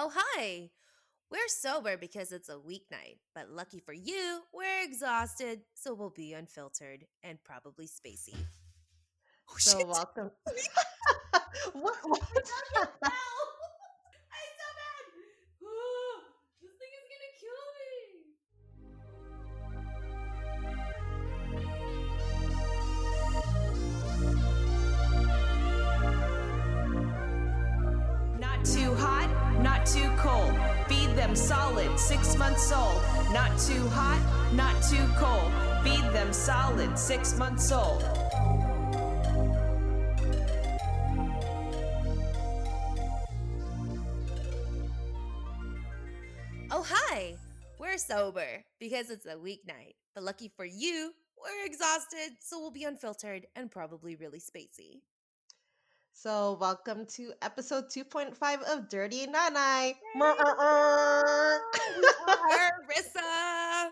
Oh, hi. We're sober because it's a weeknight, but lucky for you, we're exhausted, so we'll be unfiltered and probably spacey. Oh, so, shit. welcome. what? what? months old. Not too hot, not too cold. Feed them solid, six months old. Oh, hi! We're sober because it's a weeknight. But lucky for you, we're exhausted, so we'll be unfiltered and probably really spacey. So, welcome to episode 2.5 of Dirty Nanay. Er, er. we are Rissa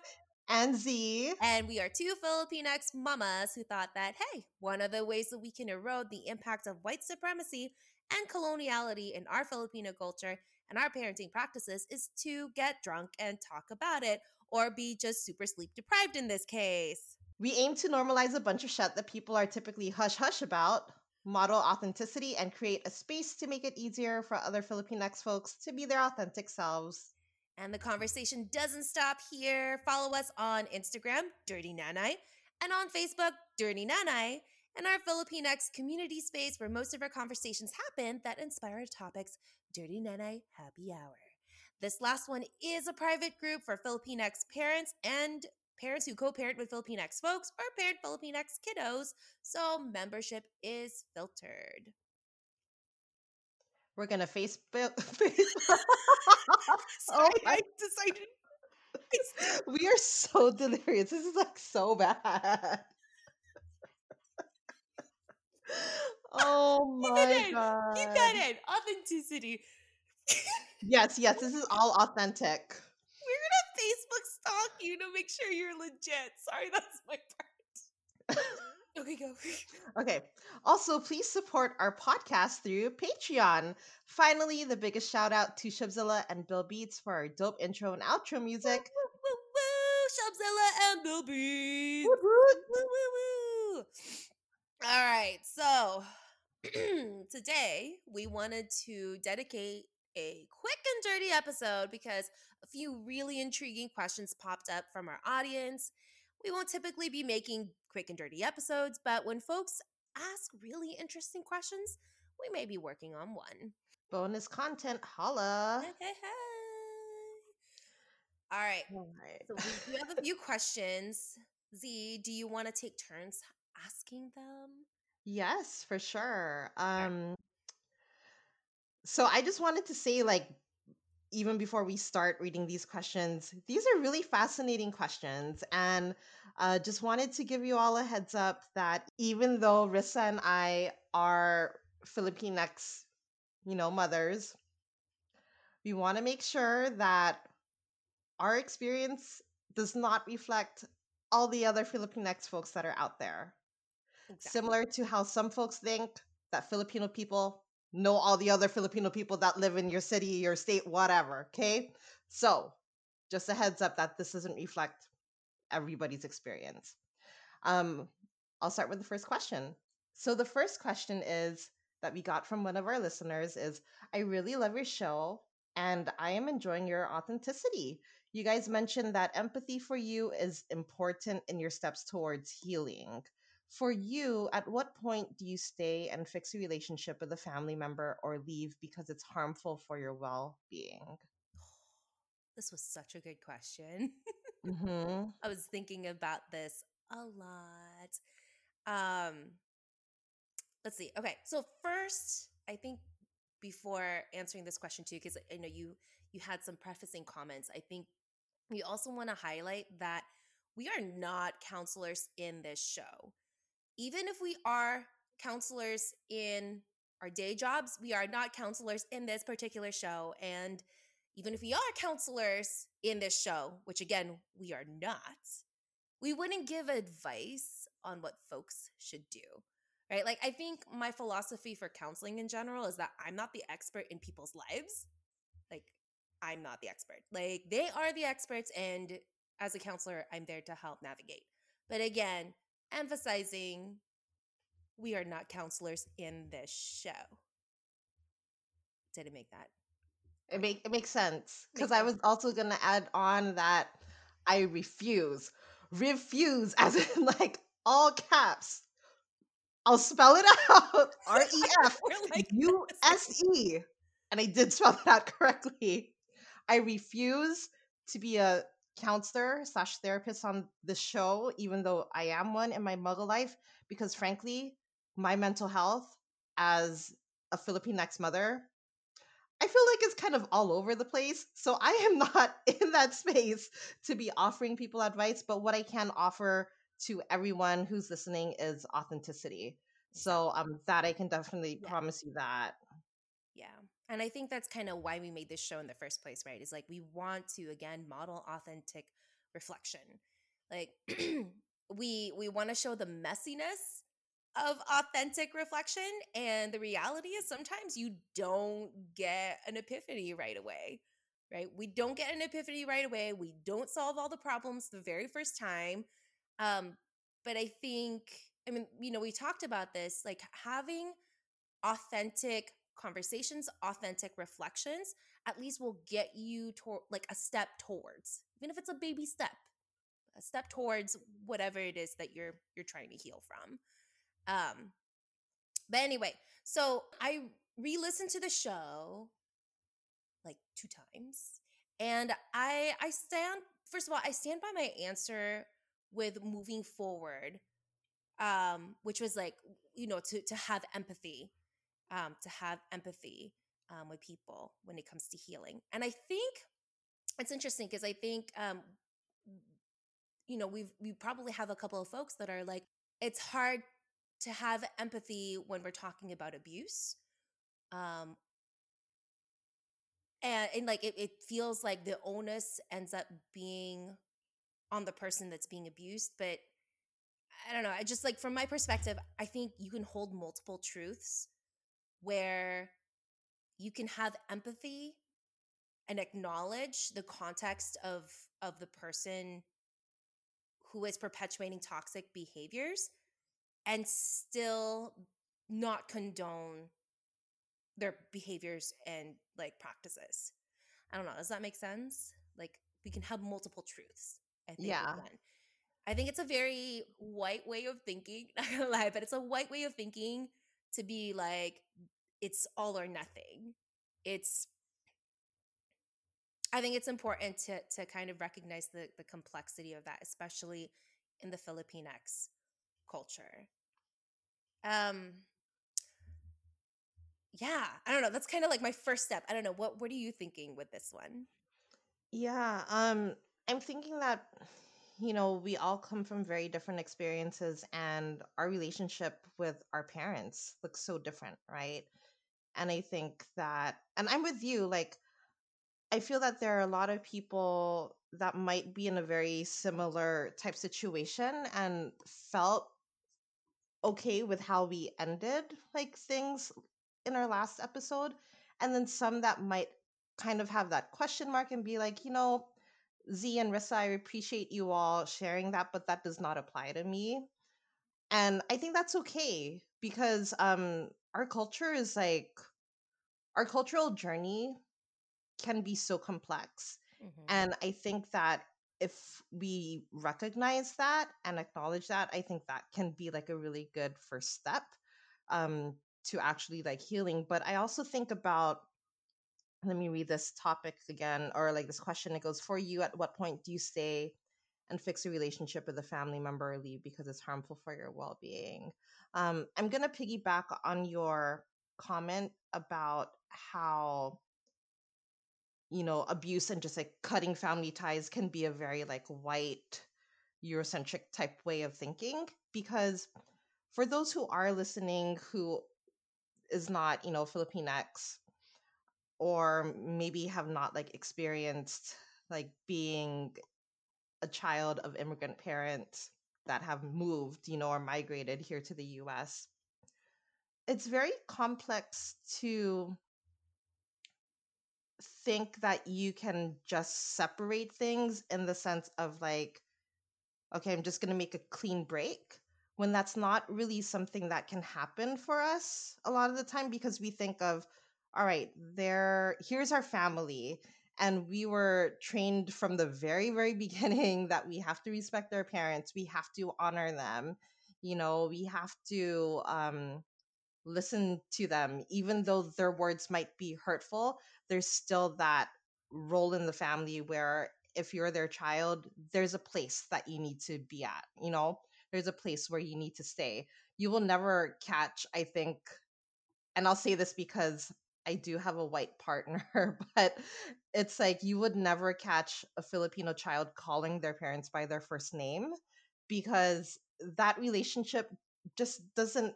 and Z. And we are two Filipinx mamas who thought that, hey, one of the ways that we can erode the impact of white supremacy and coloniality in our Filipino culture and our parenting practices is to get drunk and talk about it, or be just super sleep deprived in this case. We aim to normalize a bunch of shit that people are typically hush hush about model authenticity, and create a space to make it easier for other Filipinx folks to be their authentic selves. And the conversation doesn't stop here. Follow us on Instagram, Dirty Nanay, and on Facebook, Dirty Nanay, and our Filipinx community space where most of our conversations happen that inspire topics, Dirty Nanay Happy Hour. This last one is a private group for Filipinx parents and parents who co-parent with Filipinx folks or parent Filipinx kiddos, so membership is filtered. We're gonna Facebook. oh, I decided. we are so delirious. This is like so bad. oh my Keep god! Keep that in authenticity. yes, yes. This is all authentic. We're gonna Facebook stalk you to make sure you're legit. Sorry, that's my part. okay, go. okay. Also, please support our podcast through Patreon. Finally, the biggest shout out to Shubzilla and Bill Beats for our dope intro and outro music. Woo, woo, woo, Shubzilla and Bill Beats. Woo, woo, woo, woo. All right, so today we wanted to dedicate a quick and dirty episode because a few really intriguing questions popped up from our audience. We won't typically be making quick and dirty episodes, but when folks ask really interesting questions, we may be working on one. Bonus content, holla. Hey, hey, hey. All right. All right. So we do have a few questions. Z, do you want to take turns asking them? Yes, for sure. Um so I just wanted to say, like, even before we start reading these questions, these are really fascinating questions. And uh, just wanted to give you all a heads up that even though Rissa and I are Filipinx, you know, mothers, we want to make sure that our experience does not reflect all the other Filipinx folks that are out there. Exactly. Similar to how some folks think that Filipino people know all the other Filipino people that live in your city, your state, whatever. Okay. So, just a heads up that this doesn't reflect everybody's experience. Um, I'll start with the first question. So, the first question is that we got from one of our listeners is I really love your show and I am enjoying your authenticity. You guys mentioned that empathy for you is important in your steps towards healing for you, at what point do you stay and fix a relationship with a family member or leave because it's harmful for your well being? This was such a good question. Mm-hmm. I was thinking about this a lot. Um, let's see. Okay, so first, I think before answering this question too, because I know you you had some prefacing comments. I think we also want to highlight that we are not counselors in this show even if we are counselors in our day jobs, we are not counselors in this particular show. And even if we are counselors in this show, which again, we are not, we wouldn't give advice on what folks should do. Right. Like, I think my philosophy for counseling in general is that I'm not the expert in people's lives. Like, I'm not the expert. Like, they are the experts. And as a counselor, I'm there to help navigate. But again, emphasizing we are not counselors in this show. Did it make that? It make it makes sense because I was also gonna add on that I refuse, refuse, as in like all caps. I'll spell it out: R E F U S E, and I did spell it out correctly. I refuse to be a counselor slash therapist on the show, even though I am one in my muggle life, because frankly, my mental health as a Filipinx mother, I feel like it's kind of all over the place. So I am not in that space to be offering people advice, but what I can offer to everyone who's listening is authenticity. So um that I can definitely yeah. promise you that. And I think that's kind of why we made this show in the first place, right? Is like we want to again model authentic reflection. Like we we want to show the messiness of authentic reflection and the reality is sometimes you don't get an epiphany right away. Right? We don't get an epiphany right away. We don't solve all the problems the very first time. Um but I think I mean, you know, we talked about this like having authentic conversations, authentic reflections, at least will get you to like a step towards, even if it's a baby step, a step towards whatever it is that you're you're trying to heal from. Um but anyway, so I re-listened to the show like two times and I I stand first of all, I stand by my answer with moving forward um which was like you know to to have empathy um, to have empathy um, with people when it comes to healing. And I think it's interesting because I think, um, you know, we've we probably have a couple of folks that are like, it's hard to have empathy when we're talking about abuse. Um, and, and like it, it feels like the onus ends up being on the person that's being abused, but I don't know. I just like from my perspective, I think you can hold multiple truths where you can have empathy and acknowledge the context of of the person who is perpetuating toxic behaviors and still not condone their behaviors and like practices. I don't know. Does that make sense? Like we can have multiple truths. I think. Yeah. I think it's a very white way of thinking. Not gonna lie, but it's a white way of thinking to be like it's all or nothing. It's I think it's important to to kind of recognize the the complexity of that, especially in the Filipinx culture. Um yeah, I don't know. That's kind of like my first step. I don't know. What what are you thinking with this one? Yeah, um I'm thinking that you know, we all come from very different experiences and our relationship with our parents looks so different, right? And I think that, and I'm with you, like, I feel that there are a lot of people that might be in a very similar type situation and felt okay with how we ended like things in our last episode. And then some that might kind of have that question mark and be like, you know, Z and Rissa, I appreciate you all sharing that, but that does not apply to me. And I think that's okay because um our culture is like our cultural journey can be so complex. Mm-hmm. And I think that if we recognize that and acknowledge that, I think that can be like a really good first step um to actually like healing. But I also think about let me read this topic again or like this question it goes for you at what point do you stay and fix a relationship with a family member or leave because it's harmful for your well-being? Um, i'm going to piggyback on your comment about how you know abuse and just like cutting family ties can be a very like white eurocentric type way of thinking because for those who are listening who is not you know filipinx or maybe have not like experienced like being a child of immigrant parents that have moved, you know, or migrated here to the US. It's very complex to think that you can just separate things in the sense of like, okay, I'm just going to make a clean break when that's not really something that can happen for us a lot of the time because we think of, all right, there, here's our family. And we were trained from the very, very beginning that we have to respect our parents, we have to honor them, you know, we have to um, listen to them, even though their words might be hurtful. There's still that role in the family where if you're their child, there's a place that you need to be at, you know, there's a place where you need to stay. You will never catch, I think, and I'll say this because I do have a white partner, but it's like you would never catch a Filipino child calling their parents by their first name because that relationship just doesn't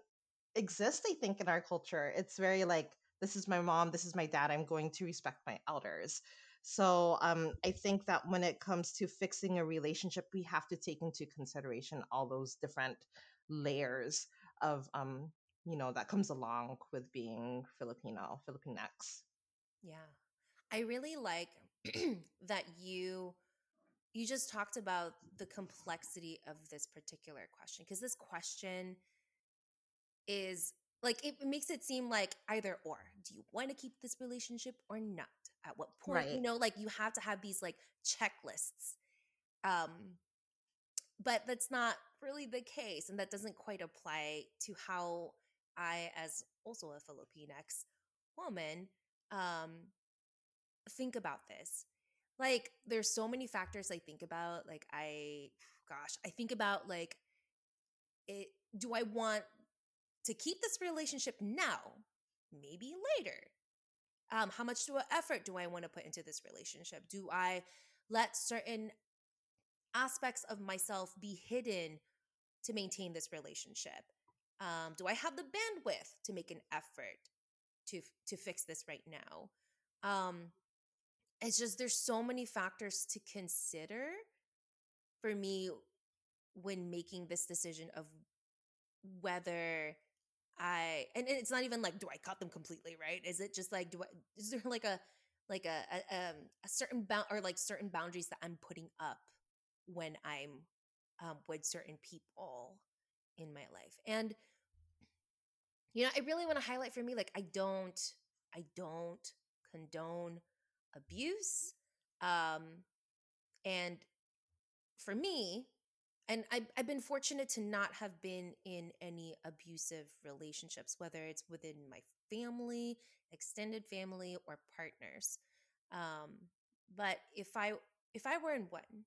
exist, I think, in our culture. It's very like, this is my mom, this is my dad, I'm going to respect my elders. So um, I think that when it comes to fixing a relationship, we have to take into consideration all those different layers of um, you know that comes along with being Filipino, Filipinx. Yeah. I really like that you you just talked about the complexity of this particular question because this question is like it makes it seem like either or do you want to keep this relationship or not at what point right. you know like you have to have these like checklists um but that's not really the case and that doesn't quite apply to how i as also a filipinx woman um think about this like there's so many factors i think about like i gosh i think about like it do i want to keep this relationship now, maybe later. Um, how much do effort do I want to put into this relationship? Do I let certain aspects of myself be hidden to maintain this relationship? Um, do I have the bandwidth to make an effort to to fix this right now? Um, it's just there's so many factors to consider for me when making this decision of whether I and it's not even like do I cut them completely, right? Is it just like do I is there like a like a a, um, a certain bound or like certain boundaries that I'm putting up when I'm um, with certain people in my life, and you know, I really want to highlight for me like I don't I don't condone abuse, um, and for me, and I, I've been fortunate to not have been in any abusive relationships, whether it's within my family, extended family, or partners. Um, but if I if I were in one,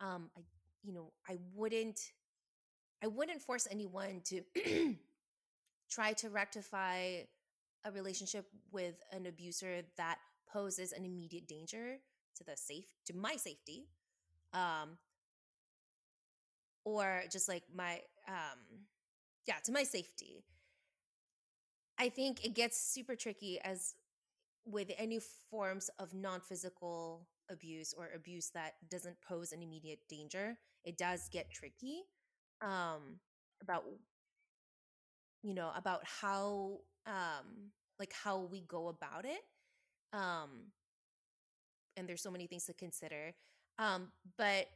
um, I you know I wouldn't I wouldn't force anyone to try to rectify a relationship with an abuser that poses an immediate danger to the safe to my safety um, or just like my um yeah to my safety. I think it gets super tricky as with any forms of non-physical abuse or abuse that doesn't pose an immediate danger it does get tricky um about you know about how um like how we go about it um and there's so many things to consider um but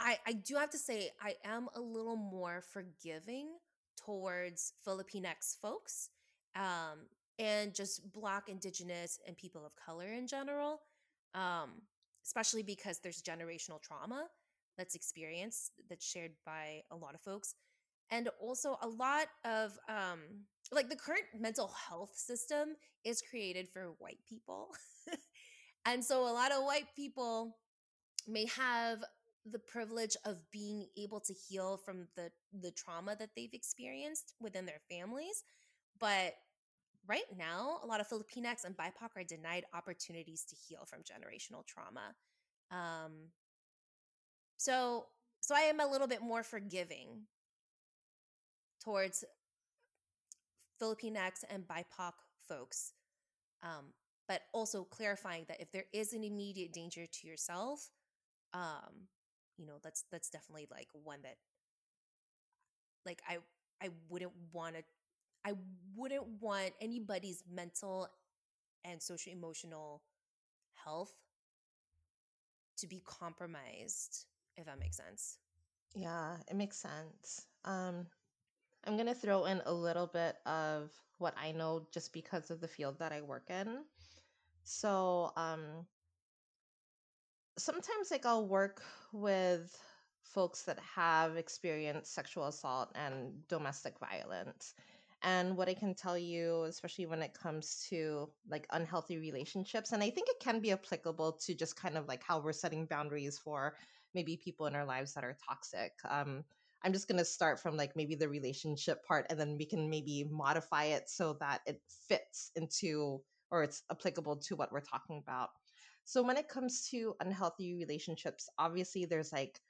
I, I do have to say, I am a little more forgiving towards Filipinx folks um, and just Black, Indigenous, and people of color in general, um, especially because there's generational trauma that's experienced, that's shared by a lot of folks. And also, a lot of um, like the current mental health system is created for white people. and so, a lot of white people may have the privilege of being able to heal from the the trauma that they've experienced within their families but right now a lot of filipinx and bipoc are denied opportunities to heal from generational trauma um so so i am a little bit more forgiving towards filipinx and bipoc folks um but also clarifying that if there is an immediate danger to yourself um you know that's that's definitely like one that like i i wouldn't want to i wouldn't want anybody's mental and social emotional health to be compromised, if that makes sense. Yeah, it makes sense. Um, I'm going to throw in a little bit of what I know just because of the field that I work in. So, um, sometimes like I'll work with folks that have experienced sexual assault and domestic violence. And what I can tell you, especially when it comes to like unhealthy relationships, and I think it can be applicable to just kind of like how we're setting boundaries for maybe people in our lives that are toxic. Um, I'm just going to start from like maybe the relationship part and then we can maybe modify it so that it fits into or it's applicable to what we're talking about. So when it comes to unhealthy relationships, obviously there's like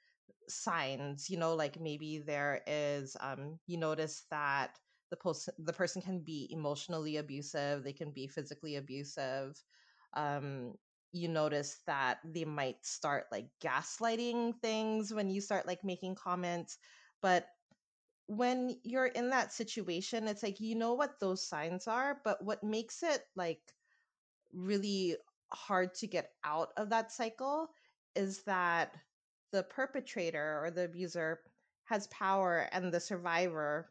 signs, you know, like maybe there is um you notice that the post the person can be emotionally abusive, they can be physically abusive. Um you notice that they might start like gaslighting things when you start like making comments but when you're in that situation, it's like you know what those signs are, but what makes it like really hard to get out of that cycle is that the perpetrator or the abuser has power and the survivor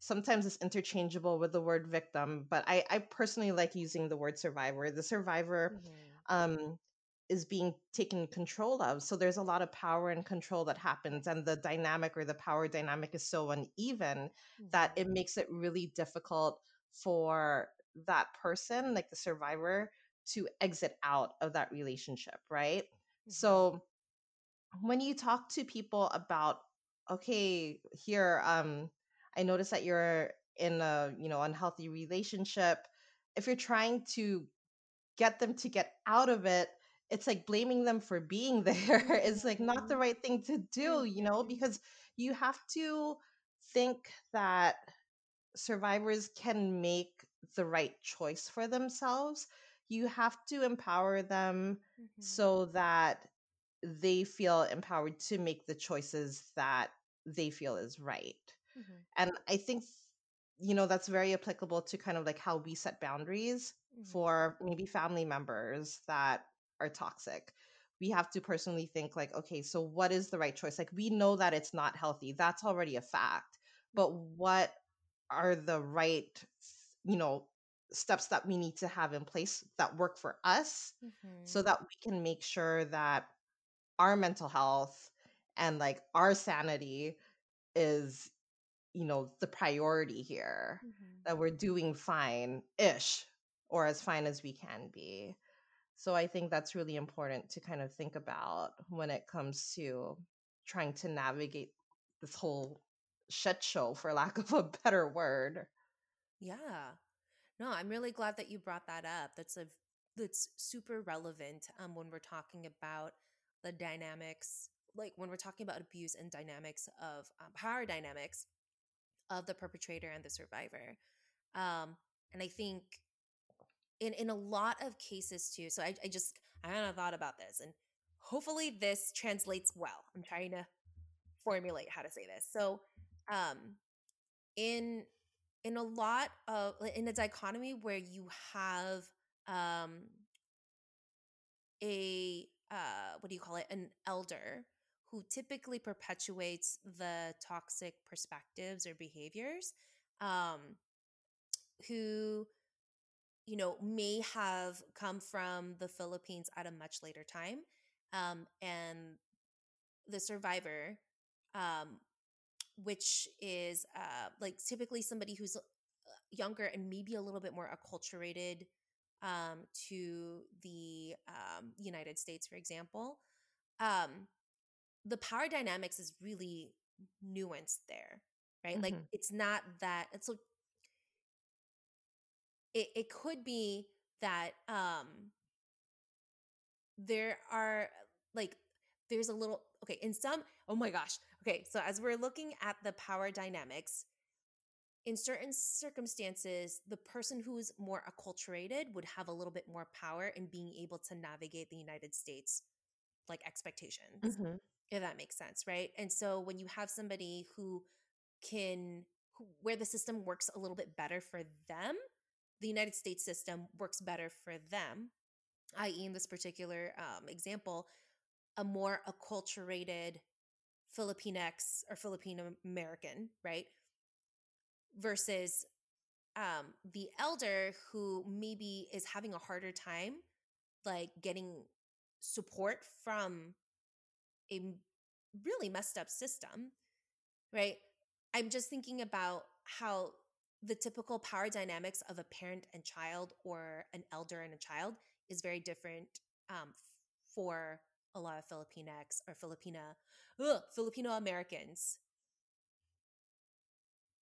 sometimes it's interchangeable with the word victim but i, I personally like using the word survivor the survivor mm-hmm. um, is being taken control of. So there's a lot of power and control that happens, and the dynamic or the power dynamic is so uneven mm-hmm. that it makes it really difficult for that person, like the survivor, to exit out of that relationship, right? Mm-hmm. So when you talk to people about, okay, here, um, I notice that you're in a you know unhealthy relationship. If you're trying to get them to get out of it it's like blaming them for being there is like not the mm-hmm. right thing to do, you know, mm-hmm. because you have to think that survivors can make the right choice for themselves. You have to empower them mm-hmm. so that they feel empowered to make the choices that they feel is right. Mm-hmm. And I think you know that's very applicable to kind of like how we set boundaries mm-hmm. for maybe family members that are toxic. We have to personally think like okay so what is the right choice? Like we know that it's not healthy. That's already a fact. But what are the right you know steps that we need to have in place that work for us mm-hmm. so that we can make sure that our mental health and like our sanity is you know the priority here mm-hmm. that we're doing fine ish or as fine as we can be so I think that's really important to kind of think about when it comes to trying to navigate this whole shit show, for lack of a better word. Yeah. No, I'm really glad that you brought that up. That's a that's super relevant um, when we're talking about the dynamics, like when we're talking about abuse and dynamics of um, power dynamics of the perpetrator and the survivor. Um, and I think in in a lot of cases too so i, I just i kind of thought about this and hopefully this translates well. I'm trying to formulate how to say this. So um in in a lot of in a dichotomy where you have um a uh what do you call it? An elder who typically perpetuates the toxic perspectives or behaviors um who you know, may have come from the Philippines at a much later time. Um, and the survivor, um, which is uh, like typically somebody who's uh, younger and maybe a little bit more acculturated um, to the um, United States, for example, um, the power dynamics is really nuanced there, right? Mm-hmm. Like it's not that. It's so it, it could be that um there are like there's a little okay in some oh my gosh okay so as we're looking at the power dynamics in certain circumstances the person who is more acculturated would have a little bit more power in being able to navigate the united states like expectations mm-hmm. if that makes sense right and so when you have somebody who can who, where the system works a little bit better for them the United States system works better for them, i.e., in this particular um, example, a more acculturated Filipinx or Filipino American, right? Versus um, the elder who maybe is having a harder time, like getting support from a really messed up system, right? I'm just thinking about how the typical power dynamics of a parent and child or an elder and a child is very different um, for a lot of Filipinx or Filipina, ugh, Filipino Americans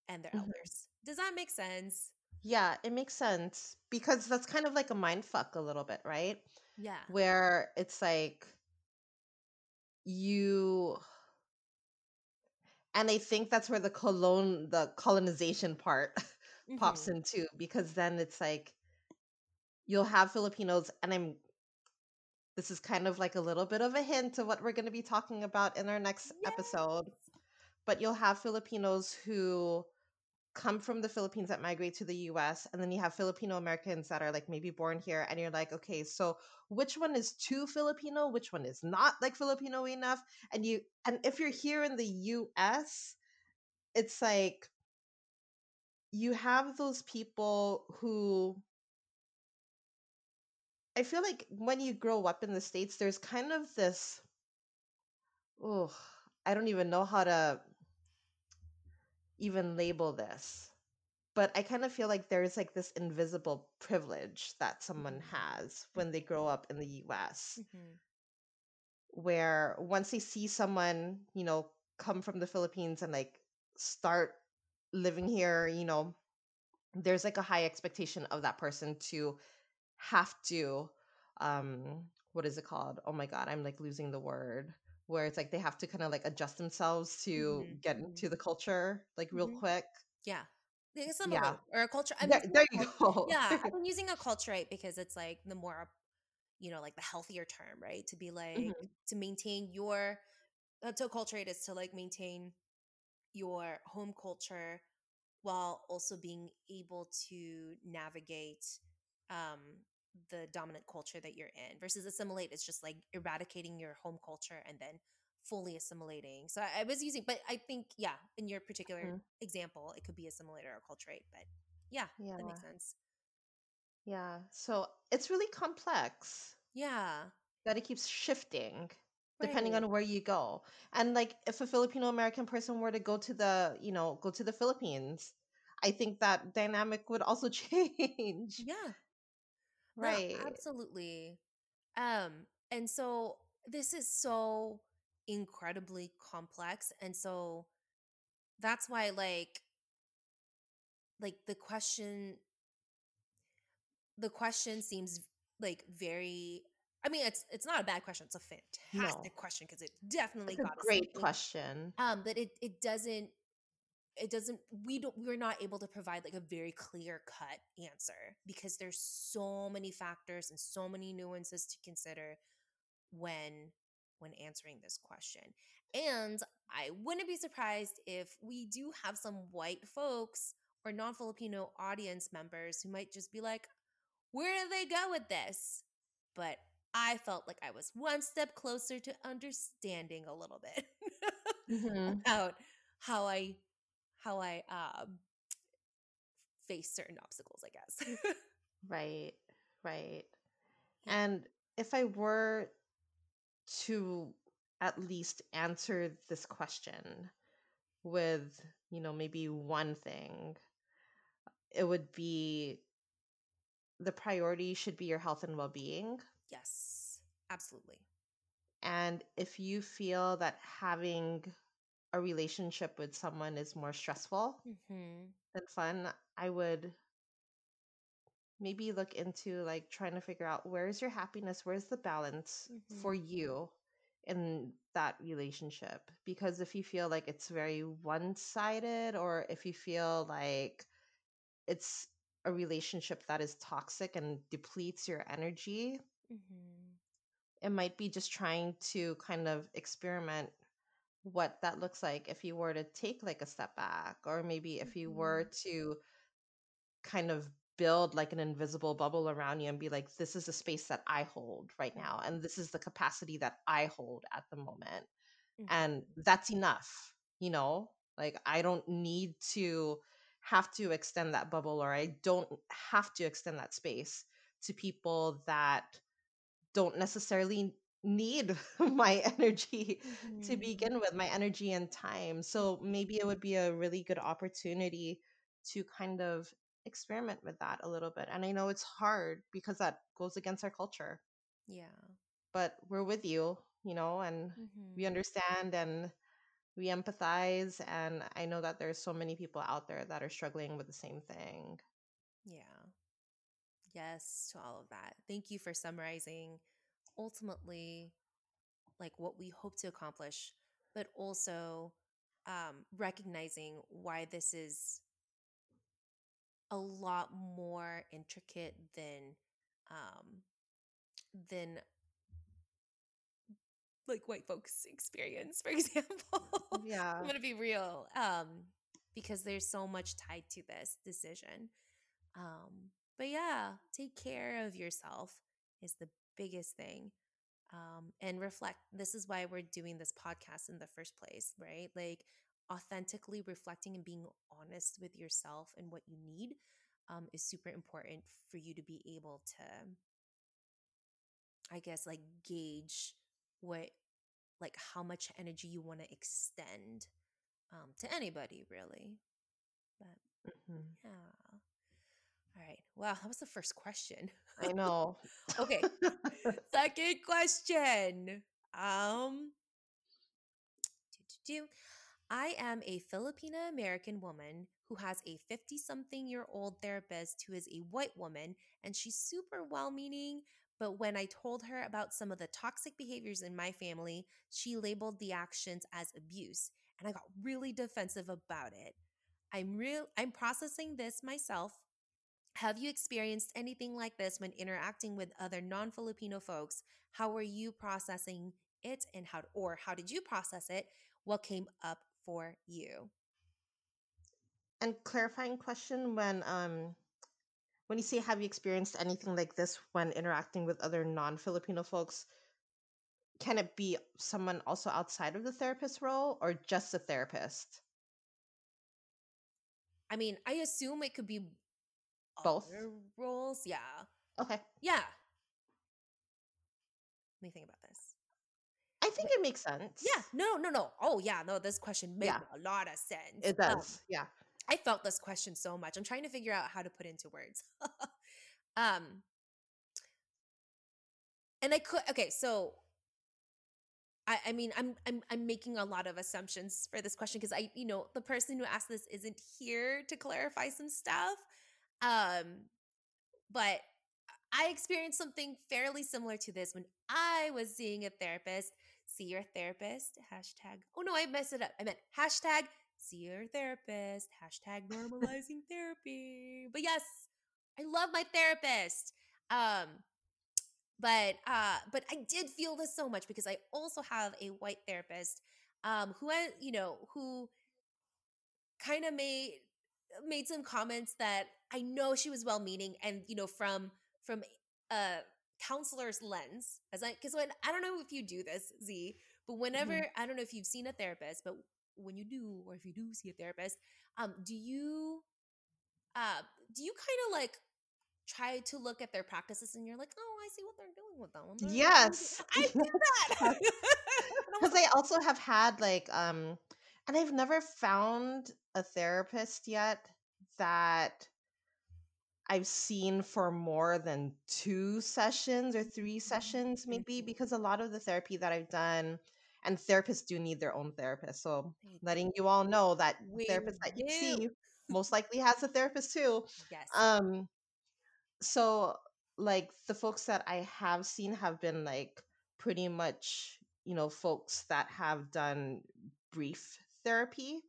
and their mm-hmm. elders. Does that make sense? Yeah, it makes sense because that's kind of like a mind fuck a little bit, right? Yeah. Where it's like you and I think that's where the colon the colonization part mm-hmm. pops in too because then it's like you'll have Filipinos and I'm this is kind of like a little bit of a hint of what we're going to be talking about in our next yes. episode but you'll have Filipinos who come from the Philippines that migrate to the US and then you have Filipino Americans that are like maybe born here and you're like okay so which one is too Filipino? Which one is not like Filipino enough? And you and if you're here in the US it's like you have those people who I feel like when you grow up in the states there's kind of this oh I don't even know how to even label this but i kind of feel like there's like this invisible privilege that someone mm-hmm. has when they grow up in the us mm-hmm. where once they see someone you know come from the philippines and like start living here you know there's like a high expectation of that person to have to um what is it called oh my god i'm like losing the word where it's like they have to kind of like adjust themselves to mm-hmm. get into the culture like real mm-hmm. quick. Yeah. yeah. or a culture. I'm there, there you go. yeah, I'm using acculturate because it's like the more, you know, like the healthier term, right? To be like mm-hmm. to maintain your. Uh, to acculturate is to like maintain your home culture while also being able to navigate um the dominant culture that you're in versus assimilate is just like eradicating your home culture and then fully assimilating. So I, I was using, but I think, yeah, in your particular mm-hmm. example, it could be assimilate or acculturate, but yeah, yeah, that makes sense. Yeah. So it's really complex. Yeah. That it keeps shifting depending right. on where you go. And like if a Filipino American person were to go to the, you know, go to the Philippines, I think that dynamic would also change. Yeah. Right. Absolutely. Um, and so this is so incredibly complex. And so that's why like like the question the question seems like very I mean, it's it's not a bad question. It's a fantastic no. question because it definitely got a great question. Um, but it it doesn't it doesn't we don't we're not able to provide like a very clear cut answer because there's so many factors and so many nuances to consider when when answering this question and i wouldn't be surprised if we do have some white folks or non-filipino audience members who might just be like where do they go with this but i felt like i was one step closer to understanding a little bit mm-hmm. about how i how I um, face certain obstacles, I guess. right, right. And if I were to at least answer this question with, you know, maybe one thing, it would be the priority should be your health and well being. Yes, absolutely. And if you feel that having a relationship with someone is more stressful mm-hmm. than fun, I would maybe look into like trying to figure out where's your happiness, where's the balance mm-hmm. for you in that relationship. Because if you feel like it's very one sided, or if you feel like it's a relationship that is toxic and depletes your energy, mm-hmm. it might be just trying to kind of experiment what that looks like if you were to take like a step back or maybe if you were mm-hmm. to kind of build like an invisible bubble around you and be like this is the space that i hold right now and this is the capacity that i hold at the moment mm-hmm. and that's enough you know like i don't need to have to extend that bubble or i don't have to extend that space to people that don't necessarily need my energy mm-hmm. to begin with my energy and time. So maybe it would be a really good opportunity to kind of experiment with that a little bit and i know it's hard because that goes against our culture. Yeah. But we're with you you know and mm-hmm. we understand and we empathize and i know that there's so many people out there that are struggling with the same thing. Yeah. Yes to all of that. Thank you for summarizing ultimately like what we hope to accomplish, but also um, recognizing why this is a lot more intricate than um, than like white folks experience, for example. Yeah. I'm gonna be real. Um, because there's so much tied to this decision. Um, but yeah, take care of yourself is the biggest thing um, and reflect. This is why we're doing this podcast in the first place, right? Like authentically reflecting and being honest with yourself and what you need um, is super important for you to be able to, I guess, like gauge what, like how much energy you want to extend um, to anybody, really. But mm-hmm. yeah. All right. Wow, that was the first question. I know. okay. Second question. Um I am a Filipino American woman who has a 50 something year old therapist who is a white woman and she's super well meaning. But when I told her about some of the toxic behaviors in my family, she labeled the actions as abuse. And I got really defensive about it. I'm real I'm processing this myself have you experienced anything like this when interacting with other non-Filipino folks? How were you processing it and how or how did you process it? What came up for you? And clarifying question when um when you say have you experienced anything like this when interacting with other non-Filipino folks, can it be someone also outside of the therapist role or just a therapist? I mean, I assume it could be both roles. Yeah. Okay. Yeah. Let me think about this. I think it makes sense. Yeah. No, no, no. Oh, yeah. No, this question makes yeah. a lot of sense. It um, does. Um, yeah. I felt this question so much. I'm trying to figure out how to put into words. um, and I could. Okay, so I, I mean, I'm I'm I'm making a lot of assumptions for this question because I, you know, the person who asked this isn't here to clarify some stuff. Um, but I experienced something fairly similar to this when I was seeing a therapist. See your therapist, hashtag. Oh no, I messed it up. I meant hashtag see your therapist, hashtag normalizing therapy. But yes, I love my therapist. Um, but uh, but I did feel this so much because I also have a white therapist um who I, you know, who kind of made made some comments that I know she was well meaning and you know from from a counselor's lens as I because when I don't know if you do this Z but whenever mm-hmm. I don't know if you've seen a therapist but when you do or if you do see a therapist um do you uh do you kind of like try to look at their practices and you're like oh I see what they're doing with them. Yes. I did that! Because I also have had like um and I've never found a therapist yet that I've seen for more than two sessions or three sessions, maybe, mm-hmm. because a lot of the therapy that I've done, and therapists do need their own therapist. So, letting you all know that we therapist that you see most likely has a therapist too. Yes. Um, so like the folks that I have seen have been like pretty much, you know, folks that have done brief therapy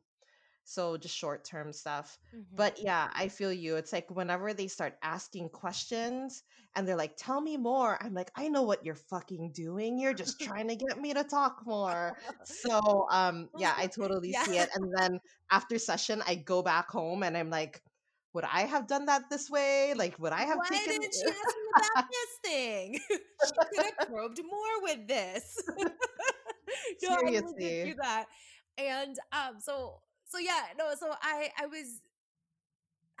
so just short term stuff mm-hmm. but yeah i feel you it's like whenever they start asking questions and they're like tell me more i'm like i know what you're fucking doing you're just trying to get me to talk more so um yeah i totally yeah. see it and then after session i go back home and i'm like would I have done that this way? Like, would I have Why taken? didn't she ask me about this thing? she could have probed more with this. no, I really did Seriously. do that. And um, so so yeah, no, so I I was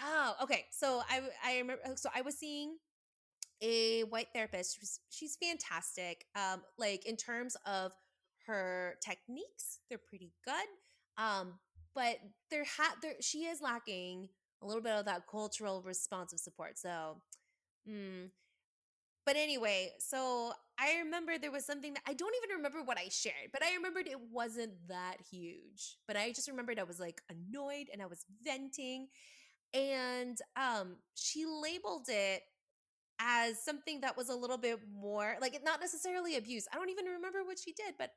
oh okay. So I I remember so I was seeing a white therapist. She's, she's fantastic. Um, like in terms of her techniques, they're pretty good. Um, but there had there she is lacking a little bit of that cultural responsive support. So, mm, but anyway, so I remember there was something that I don't even remember what I shared, but I remembered it wasn't that huge. But I just remembered I was like annoyed and I was venting. And um, she labeled it as something that was a little bit more like not necessarily abuse. I don't even remember what she did, but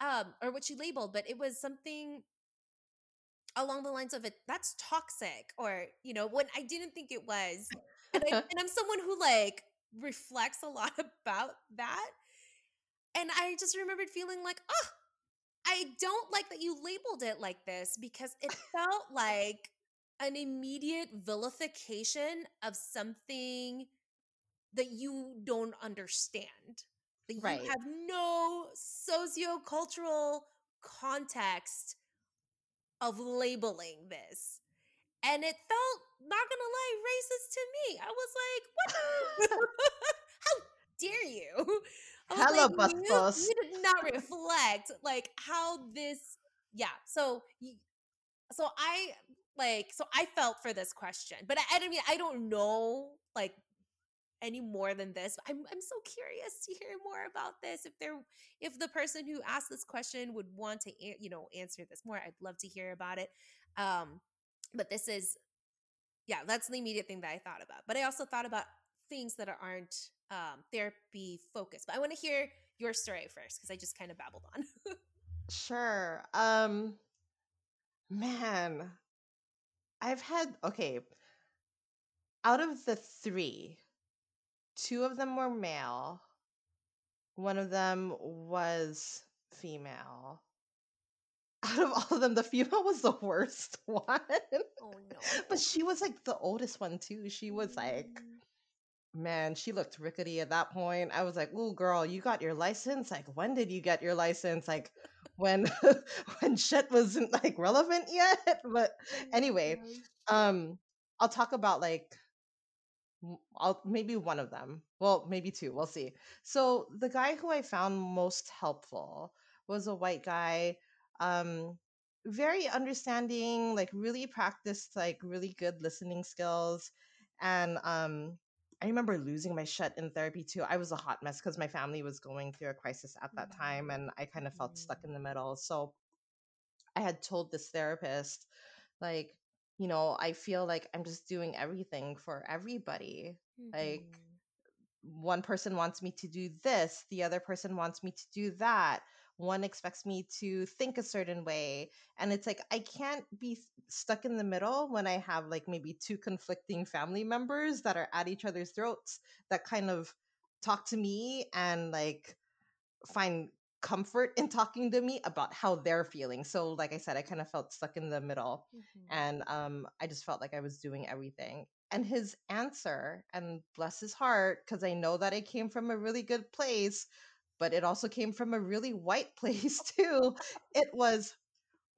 um, or what she labeled, but it was something along the lines of it that's toxic or you know when i didn't think it was and, I, and i'm someone who like reflects a lot about that and i just remembered feeling like oh i don't like that you labeled it like this because it felt like an immediate vilification of something that you don't understand that you have no sociocultural context of labeling this. And it felt, not gonna lie, racist to me. I was like, what? How dare you? Hella like, you, you did not reflect like how this, yeah. So, so I like, so I felt for this question, but I, I mean, I don't know like any more than this. I'm I'm so curious to hear more about this. If there if the person who asked this question would want to you know answer this more, I'd love to hear about it. Um but this is yeah, that's the immediate thing that I thought about. But I also thought about things that aren't um therapy focused. But I want to hear your story first because I just kind of babbled on. Sure. Um, man, I've had okay. Out of the three, two of them were male. One of them was female. Out of all of them, the female was the worst one. oh no. But she was like the oldest one too. She was like, Mm. man, she looked rickety at that point. I was like, "Ooh, girl, you got your license? Like, when did you get your license? Like, when when shit wasn't like relevant yet?" But anyway, um, I'll talk about like I'll maybe one of them. Well, maybe two. We'll see. So the guy who I found most helpful was a white guy. Um, very understanding, like really practiced like really good listening skills. And um I remember losing my shit in therapy too. I was a hot mess because my family was going through a crisis at that time and I kind of felt stuck in the middle. So I had told this therapist, like, you know, I feel like I'm just doing everything for everybody. Like, Mhm. one person wants me to do this, the other person wants me to do that. One expects me to think a certain way. And it's like, I can't be stuck in the middle when I have like maybe two conflicting family members that are at each other's throats that kind of talk to me and like find comfort in talking to me about how they're feeling. So, like I said, I kind of felt stuck in the middle Mhm. and um, I just felt like I was doing everything. And his answer, and bless his heart, because I know that it came from a really good place, but it also came from a really white place too. It was,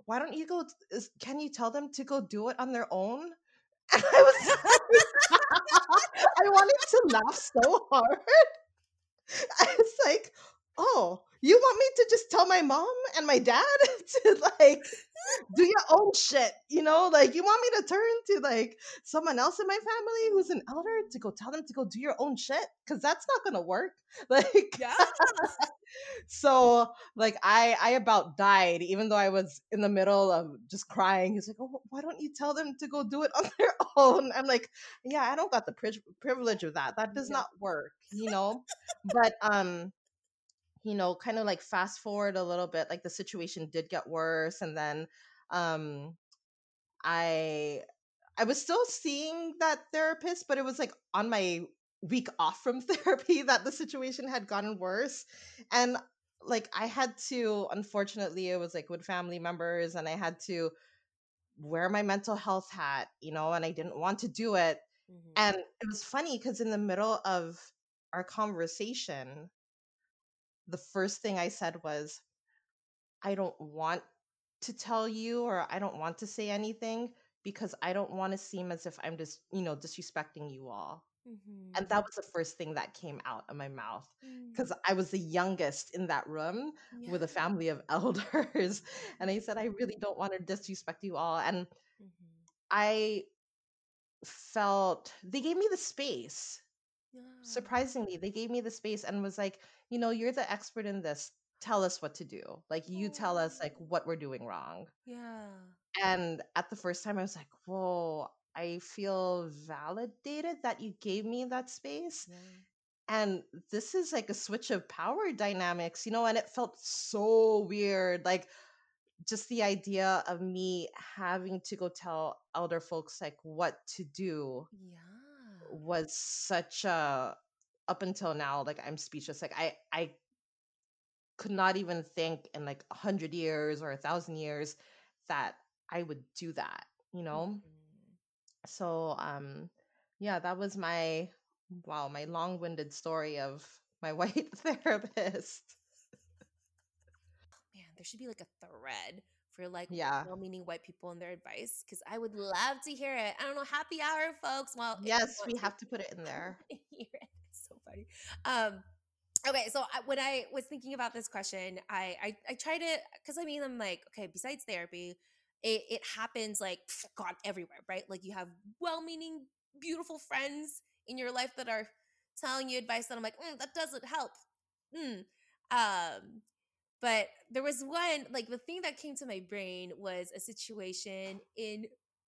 why don't you go? is- Can you tell them to go do it on their own? And I was, I wanted to laugh so hard. I was like, oh, you want me to just tell my mom and my dad to like do your own shit, you know? Like you want me to turn to like someone else in my family who's an elder to go tell them to go do your own shit? Cause that's not gonna work. Like yeah. so like I I about died even though I was in the middle of just crying. He's like, "Oh, why don't you tell them to go do it on their own?" I'm like, "Yeah, I don't got the pri- privilege of that. That does Yeah. not work, you know." but um you know, kind of like fast forward a little bit, like the situation did get worse and then um I I was still seeing that therapist, but it was like on my week off from therapy that the situation had gotten worse. And like I had to, unfortunately, it was like with family members, and I had to wear my mental health hat, you know, and I didn't want to do it. Mm-hmm. And it was funny because in the middle of our conversation, the first thing I said was, I don't want to tell you or I don't want to say anything because I don't want to seem as if I'm just, you know, disrespecting you all. Mm-hmm. And that was the first thing that came out of my mouth because mm-hmm. I was the youngest in that room yeah. with a family of elders. and I said, I really don't want to disrespect you all. And mm-hmm. I felt they gave me the space. Yeah. Surprisingly, they gave me the space and was like, you know, you're the expert in this. Tell us what to do. Like, you tell us, like, oh. what we're doing wrong. Yeah. And at the first time, I was like, whoa, I feel validated that you gave me that space. Yeah. And this is like a switch of power dynamics, you know, and it felt so weird. Like, just the idea of me having to go tell elder folks like what to do yeah was such a up until now like i'm speechless like i i could not even think in like a hundred years or a thousand years that i would do that you know mm-hmm. so um yeah that was my wow my long-winded story of my white therapist man there should be like a thread for like yeah well-meaning white people and their advice because I would love to hear it. I don't know, happy hour, folks. Well, yes, we have to put it in there. it's so funny. Um, okay, so I, when I was thinking about this question, I I, I try to because I mean I'm like okay, besides therapy, it, it happens like God everywhere, right? Like you have well-meaning, beautiful friends in your life that are telling you advice that I'm like mm, that doesn't help. Mm. Um, but there was one like the thing that came to my brain was a situation in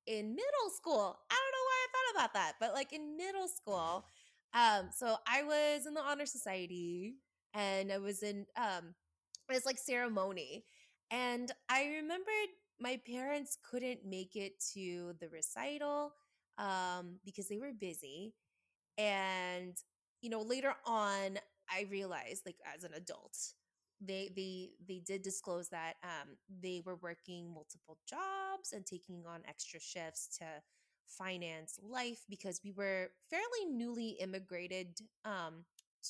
in middle school. I don't know why I thought about that, but like in middle school, um, so I was in the honor society and I was in um it was like ceremony. And I remembered my parents couldn't make it to the recital um because they were busy. And you know, later on I realized like as an adult they they they did disclose that um, they were working multiple jobs and taking on extra shifts to finance life because we were fairly newly immigrated um,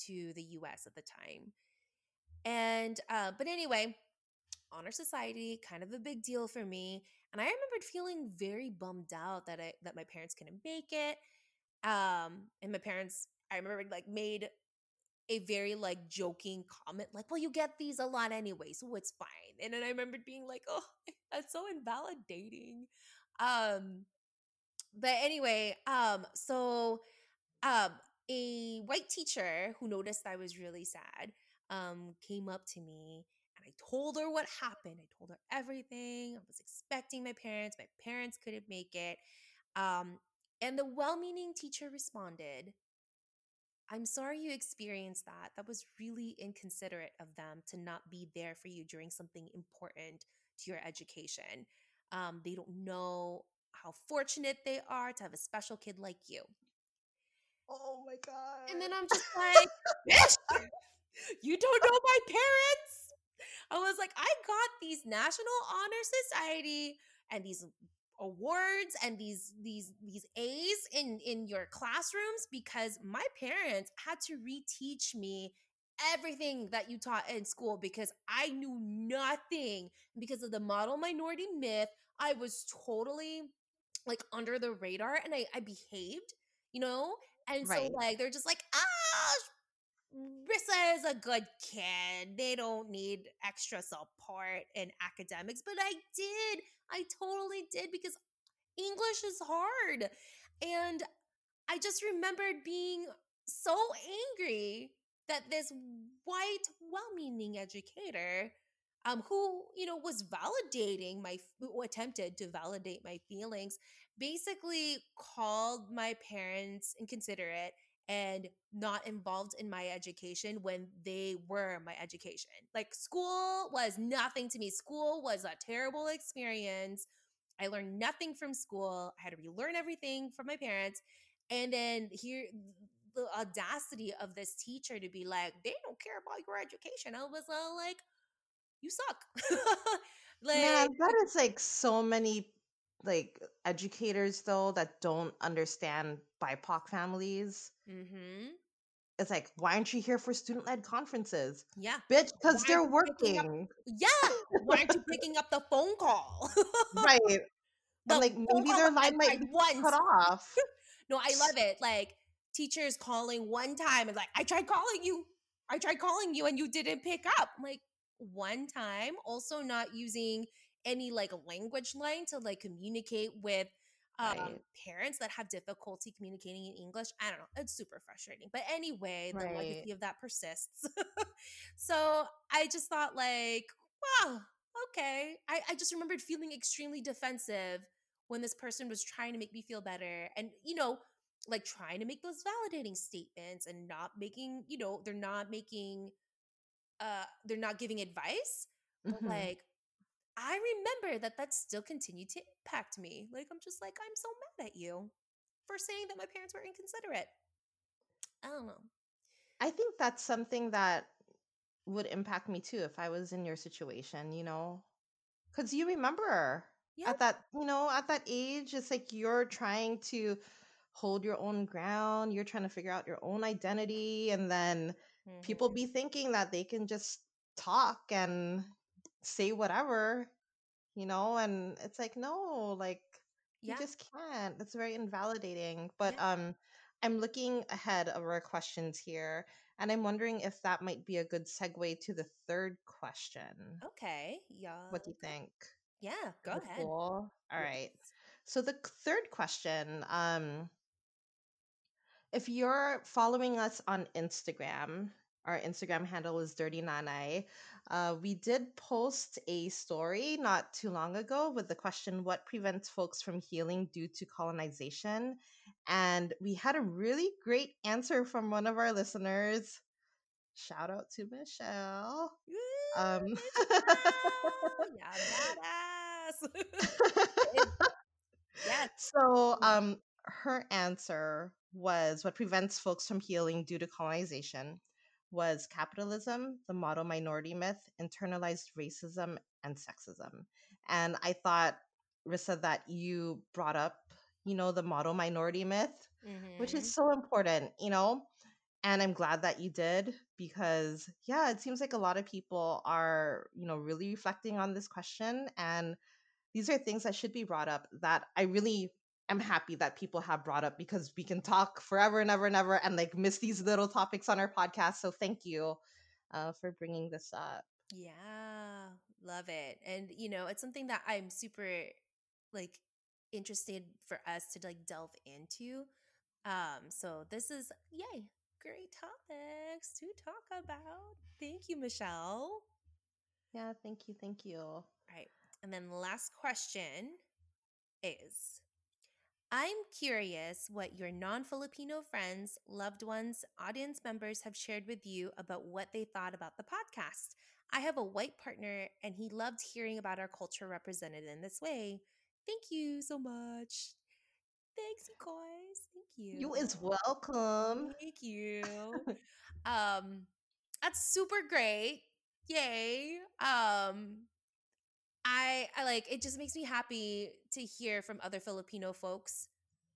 to the U.S. at the time. And uh, but anyway, honor society kind of a big deal for me, and I remembered feeling very bummed out that I that my parents couldn't make it. Um, and my parents, I remember like made a very like joking comment like well you get these a lot anyway so it's fine and then i remembered being like oh that's so invalidating um but anyway um so um a white teacher who noticed i was really sad um came up to me and i told her what happened i told her everything i was expecting my parents my parents couldn't make it um and the well-meaning teacher responded I'm sorry you experienced that. That was really inconsiderate of them to not be there for you during something important to your education. Um, they don't know how fortunate they are to have a special kid like you. Oh my God. And then I'm just like, bitch, you don't know my parents. I was like, I got these National Honor Society and these awards and these these these A's in in your classrooms because my parents had to reteach me everything that you taught in school because I knew nothing because of the model minority myth. I was totally like under the radar and I, I behaved, you know? And right. so like they're just like, ah, Rissa is a good kid. They don't need extra support in academics, but I did. I totally did because English is hard. And I just remembered being so angry that this white, well-meaning educator um, who you know was validating my attempted to validate my feelings basically called my parents inconsiderate and not involved in my education when they were my education. Like school was nothing to me. School was a terrible experience. I learned nothing from school. I had to relearn everything from my parents. And then here the audacity of this teacher to be like, they don't care about your education. I was all like, you suck. like Man, that is like so many like educators though that don't understand BIPOC families. Mm-hmm. It's like, why aren't you here for student led conferences? Yeah. Bitch, because they're picking up- working. Yeah. Why aren't you picking up the phone call? right. The And like maybe their line might be once. cut off. No, I love it. Like teachers calling one time and like, I tried calling you. I tried calling you and you didn't pick up. I'm like, one time. Also not using any like language line to like communicate with um Right. parents that have difficulty communicating in English. I don't know. It's super frustrating. But anyway, the Right. legacy of that persists. so I just thought like, wow, okay. I, I just remembered feeling extremely defensive when this person was trying to make me feel better and you know like trying to make those validating statements and not making you know they're not making uh they're not giving advice but Mhm. like i remember that that still continued to impact me like i'm just like i'm so mad at you for saying that my parents were inconsiderate i don't know I think that's something that would impact me too if I was in your situation, you know? Because you remember at that, you know, at that age, it's like you're trying to hold your own ground, you're trying to figure out your own identity, and then people Mhm. be thinking that they can just talk and say whatever, you know? And it's like, no, like, yeah you just can't. It's very invalidating. But Yeah. um I'm looking ahead of our questions here, and I'm wondering if that might be a good segue to the third question. okay yeah What do you think? yeah go ahead Cool. All right. Yes. So the third question, um, if you're following us on Instagram, our Instagram handle is Dirty Nanay. Uh, we did post a story not too long ago with the question, "What prevents folks from healing due to colonization?" And we had a really great answer from one of our listeners. Shout out to Michelle. Woo, Um, Michelle! yeah badass yes So, Mm. um, her answer was what prevents folks from healing due to colonization was capitalism, the model minority myth, internalized racism, and sexism. And I thought, Rissa, that you brought up, you know, the model minority myth, which Mhm. is so important, you know? And I'm glad that you did because, yeah, it seems like a lot of people are, you know, really reflecting on this question. And these are things that should be brought up that I really am happy that people have brought up because we can talk forever and ever and ever and like miss these little topics on our podcast. So thank you uh, for bringing this up. Yeah, love it. And you know, it's something that I'm super like interested for us to like delve into. Um, so this is yay, great topics to talk about. Thank you, Michelle. Yeah, thank you. Thank you. All right. And then the last question is I'm curious what your non Filipino friends, loved ones, audience members have shared with you about what they thought about the podcast. I have a white partner and he loved hearing about our culture represented in this way. Thank you so much. Thanks, you guys. Thank you. You is welcome. Thank you. um, that's super great. Yay. Um, I I like it just makes me happy to hear from other Filipino folks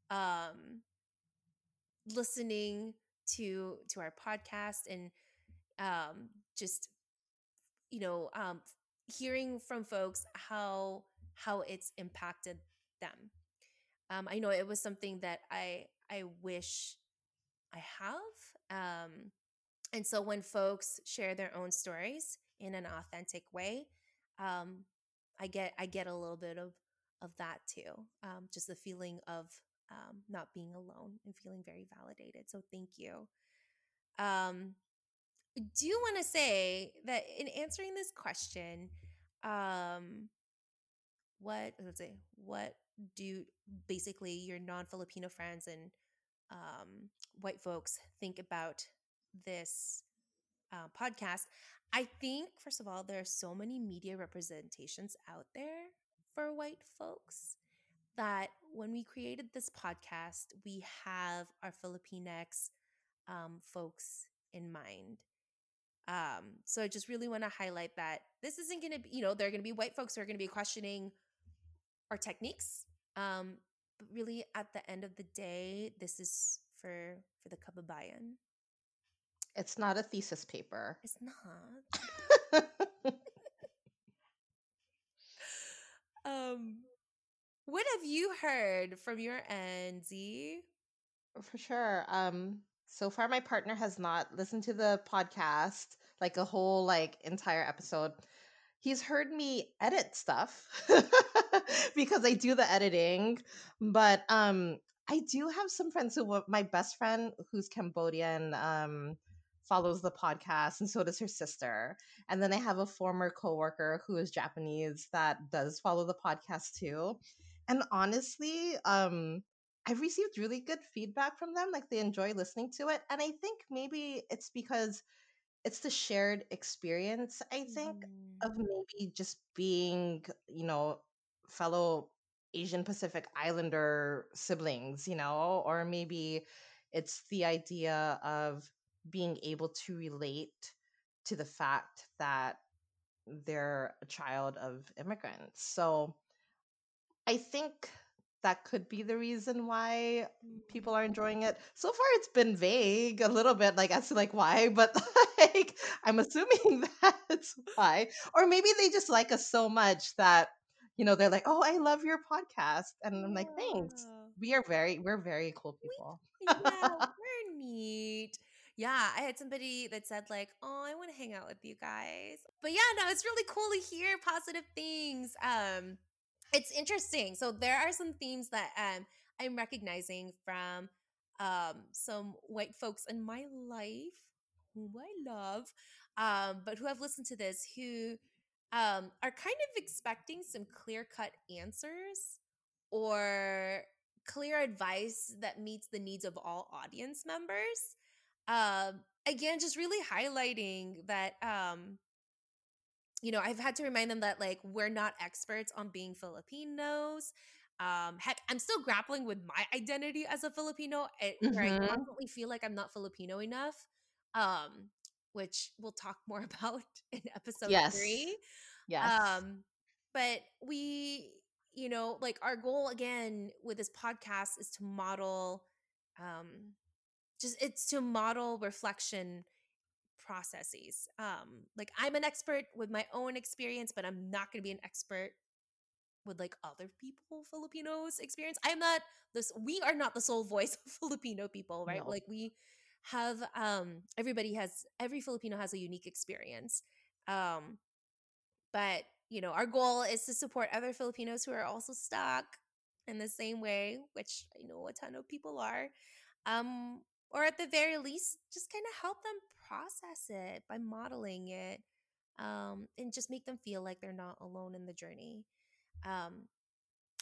um listening to to our podcast and um just you know um hearing from folks how how it's impacted them. Um I know it was something that I I wish I have um and so when folks share their own stories in an authentic way um i get i get a little bit of of that too um just the feeling of um not being alone and feeling very validated so thank you. Um do want to say that in answering this question um what let's say what do basically your non-filipino friends and um, white folks think about this uh, podcast. I think, first of all, there are so many media representations out there for white folks that when we created this podcast, we have our Filipinx um, folks in mind. Um, so I just really want to highlight that this isn't going to be, you know, there are going to be white folks who are going to be questioning our techniques Um, but really, at the end of the day, this is for for the kababayan. It's not a thesis paper. It's not. um, what have you heard from your end, Z? For sure. Um, so far my partner has not listened to the podcast, like a whole like entire episode. He's heard me edit stuff because I do the editing, but um I do have some friends who my best friend who's Cambodian um follows the podcast and so does her sister. And then I have a former coworker who is Japanese that does follow the podcast too. And honestly, um I've received really good feedback from them. Like they enjoy listening to it. And I think maybe it's because it's the shared experience, I think, mm. of maybe just being, you know, fellow Asian Pacific Islander siblings, you know, or maybe it's the idea of being able to relate to the fact that they're a child of immigrants. So I think that could be the reason why people are mm. enjoying it. So far it's been vague a little bit like as to like why, but like I'm assuming that's why. Or maybe they just like us so much that you know they're like, "Oh, I love your podcast." And I'm like, "Thanks." We are very we're very cool people. We, yeah, we're neat. Yeah, I had somebody that said like, "Oh, I want to hang out with you guys." But yeah, no, it's really cool to hear positive things. Um it's interesting. So there are some themes that um, I'm recognizing from um, some white folks in my life whom I love, um, but who have listened to this who um, are kind of expecting some clear cut answers or clear advice that meets the needs of all audience members. Um, again, just really highlighting that um, you know, I've had to remind them that like we're not experts on being Filipinos. Um, heck, I'm still grappling with my identity as a Filipino, eh, where mm-hmm. I constantly feel like I'm not Filipino enough. Um, which we'll talk more about in episode yes. three. Yes. Um, but we, you know, like our goal again with this podcast is to model, um, just it's to model reflection processes. Um, like I'm an expert with my own experience, but I'm not going to be an expert with like other people Filipinos experience. I am not this we are not the sole voice of Filipino people, right? No. Like we have um everybody has every Filipino has a unique experience. Um but you know, our goal is to support other Filipinos who are also stuck in the same way, which I know a ton of people are. Um or at the very least just kind of help them process it by modeling it um, and just make them feel like they're not alone in the journey um,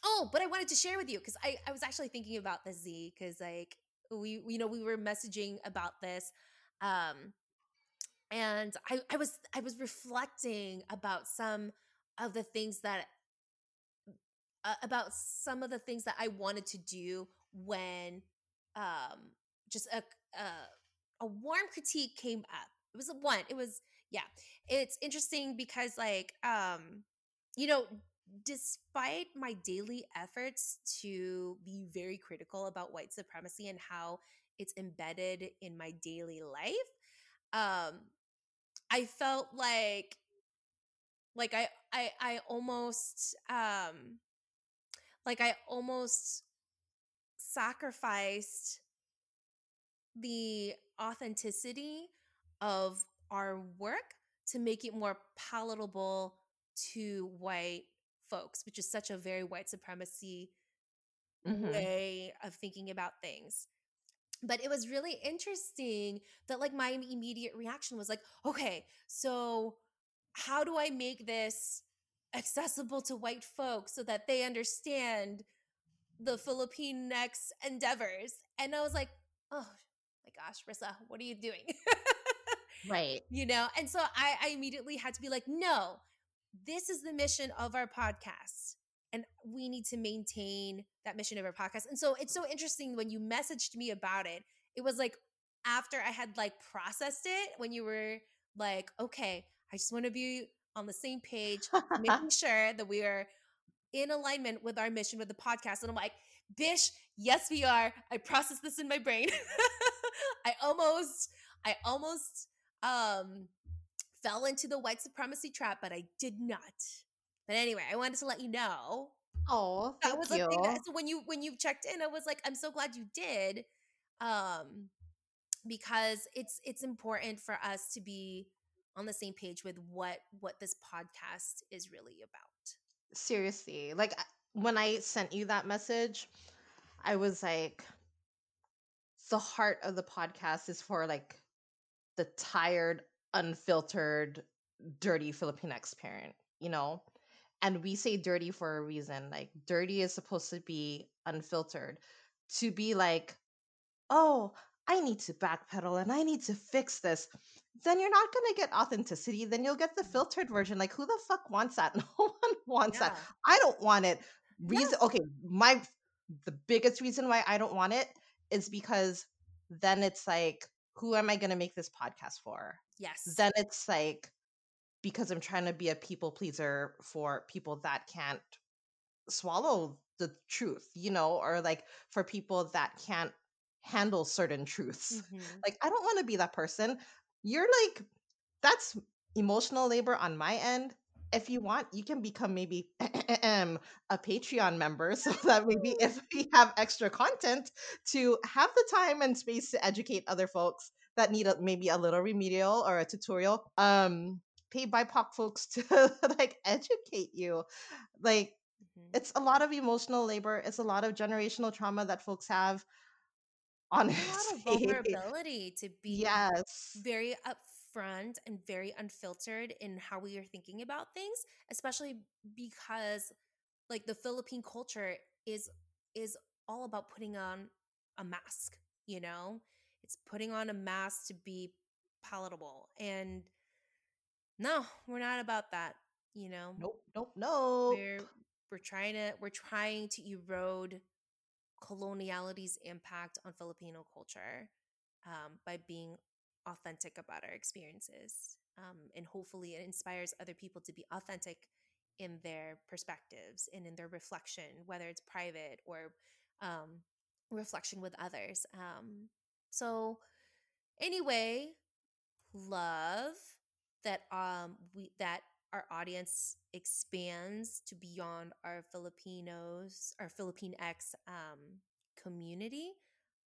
oh but i wanted to share with you because I, I was actually thinking about the z because like we you know we were messaging about this um, and I, I was i was reflecting about some of the things that uh, about some of the things that i wanted to do when um just a, a a warm critique came up. It was a one. It was yeah. It's interesting because like um you know despite my daily efforts to be very critical about white supremacy and how it's embedded in my daily life um i felt like like i i i almost um like i almost sacrificed the authenticity of our work to make it more palatable to white folks, which is such a very white supremacy mm-hmm. way of thinking about things. But it was really interesting that, like, my immediate reaction was like, okay, so how do I make this accessible to white folks so that they understand the Filipinx endeavors? And I was like, oh, gosh, Rissa, what are you doing? right. You know, and so I, I immediately had to be like, no, this is the mission of our podcast. And we need to maintain that mission of our podcast. And so it's so interesting when you messaged me about it, it was like after I had like processed it, when you were like, okay, I just want to be on the same page, making sure that we are in alignment with our mission with the podcast. And I'm like, Bish, yes, we are. I processed this in my brain. I almost, I almost um fell into the white supremacy trap, but I did not. But anyway, I wanted to let you know. Oh, that was you. a thing. That, so when you when you checked in, I was like, I'm so glad you did, um, because it's it's important for us to be on the same page with what what this podcast is really about. Seriously, like when I sent you that message, I was like, the heart of the podcast is for like the tired, unfiltered, dirty Filipinx parent, you know? And we say dirty for a reason. Like, dirty is supposed to be unfiltered. To be like, oh, I need to backpedal and I need to fix this, then you're not going to get authenticity. Then you'll get the mm. filtered version. Like, who the fuck wants that? No one wants yeah. that. I don't want it. Reason, yeah. okay, my, the biggest reason why I don't want it is because then it's like, who am I going to make this podcast for? Yes. Then it's like, because I'm trying to be a people pleaser for people that can't swallow the truth, you know, or like for people that can't handle certain truths. Mm-hmm. Like, I don't want to be that person. You're like, that's emotional labor on my end. If you want, you can become maybe a Patreon member so that maybe if we have extra content to have the time and space to educate other folks that need a, maybe a little remedial or a tutorial, um, pay BIPOC folks to like educate you. Like, mm-hmm. it's a lot of emotional labor. It's a lot of generational trauma that folks have honestly. A lot of vulnerability to be yes. very upfront and very unfiltered in how we are thinking about things, especially because like the Philippine culture is is all about putting on a mask, you know? It's putting on a mask to be palatable. And no, we're not about that, you know. Nope, nope, nope. We're we're trying to we're trying to erode coloniality's impact on Filipino culture um, by being authentic about our experiences. Um, and hopefully it inspires other people to be authentic in their perspectives and in their reflection, whether it's private or um, reflection with others. Um, so, anyway, love that um we that our audience expands to beyond our Filipinos, our Filipinx um, community.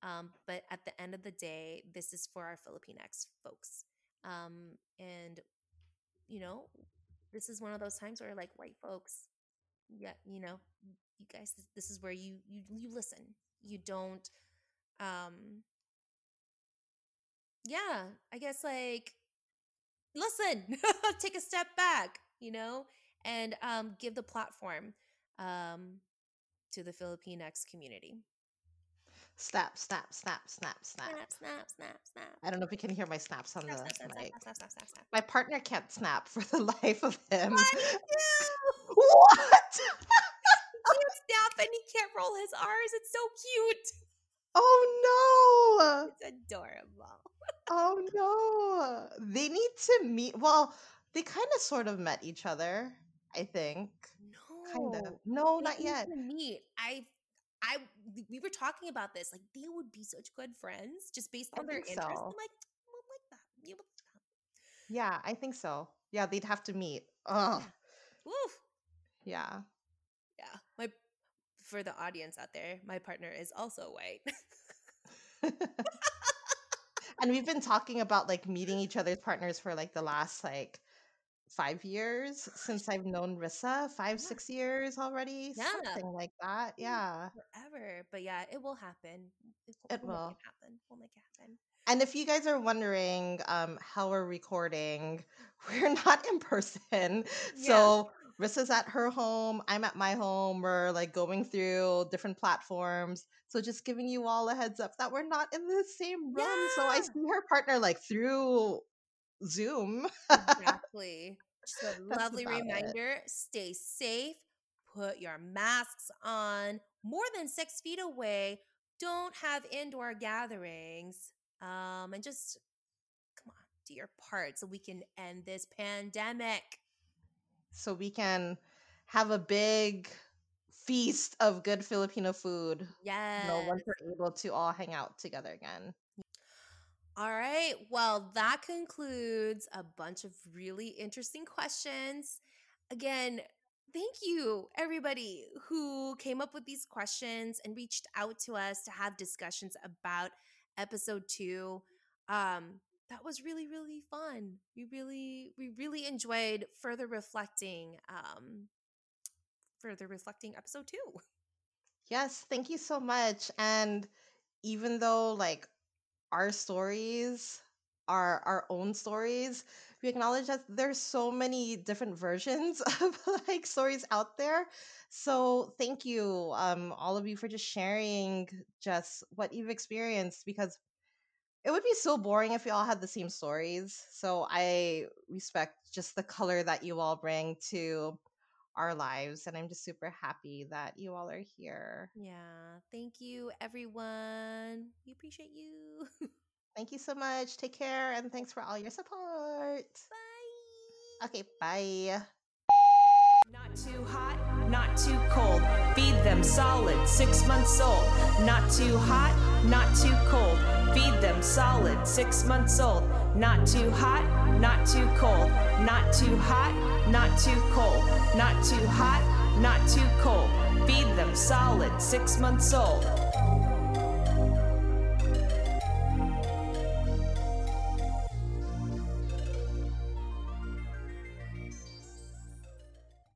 Um, but at the end of the day, this is for our Filipinx folks. Um, and, you know, this is one of those times where, like, white folks, yeah, you know, you guys, this is where you you you listen. You don't, um, yeah, I guess like listen, take a step back, you know, and um, give the platform um, to the Filipinx community. Snap, snap, snap, snap, snap. Snap, snap, snap, snap. I don't know if you can hear my snaps on snap, the snap, snap, mic. Snap, snap, snap, snap, My partner can't snap for the life of him. what? he can't snap and he can't roll his R's. It's so cute. Oh no! It's adorable. oh no! They need to meet. Well, they kind of sort of met each other. I think. No, kind of. No, not yet. meet. I, I, we were talking about this. Like they would be such good friends just based on their interests. So. I'm like, well, like that. Yeah, yeah, I think so. Yeah, they'd have to meet. Oh. Yeah. Yeah. Yeah. My for the audience out there, my partner is also white. and we've been talking about like meeting each other's partners for like the last like five years since I've known Rissa, five, yeah. six years already, yeah. something like that. Yeah, forever. But yeah, it will happen. It, it will. We'll make it happen. We'll make it happen. And if you guys are wondering um, how we're recording, we're not in person. Yeah. So Rissa's at her home. I'm at my home. We're like going through different platforms. So just giving you all a heads up that we're not in the same room. Yeah. So I see her partner like through Zoom. exactly. Just a lovely reminder it. stay safe, put your masks on, more than six feet away. Don't have indoor gatherings. Um, and just come on, do your part so we can end this pandemic so we can have a big feast of good Filipino food. Yes. You know, once we're able to all hang out together again. All right. Well, that concludes a bunch of really interesting questions. Again, thank you, everybody who came up with these questions and reached out to us to have discussions about episode two. Um, that was really, really fun. We really, we really enjoyed further reflecting, um, further reflecting episode two. Yes, thank you so much. And even though like our stories are our own stories, we acknowledge that there's so many different versions of like stories out there. So thank you, um, all of you for just sharing just what you've experienced because it would be so boring if we all had the same stories. So I respect just the color that you all bring to our lives. And I'm just super happy that you all are here. Yeah. Thank you, everyone. We appreciate you. Thank you so much. Take care. And thanks for all your support. Bye. Okay, bye. Not too hot, not too cold. Feed them solid, six months old. Not too hot, not too cold. Feed them solid, six months old. Not too hot, not too cold. Not too hot, not too cold. Not too hot, not too cold. Feed them solid, six months old.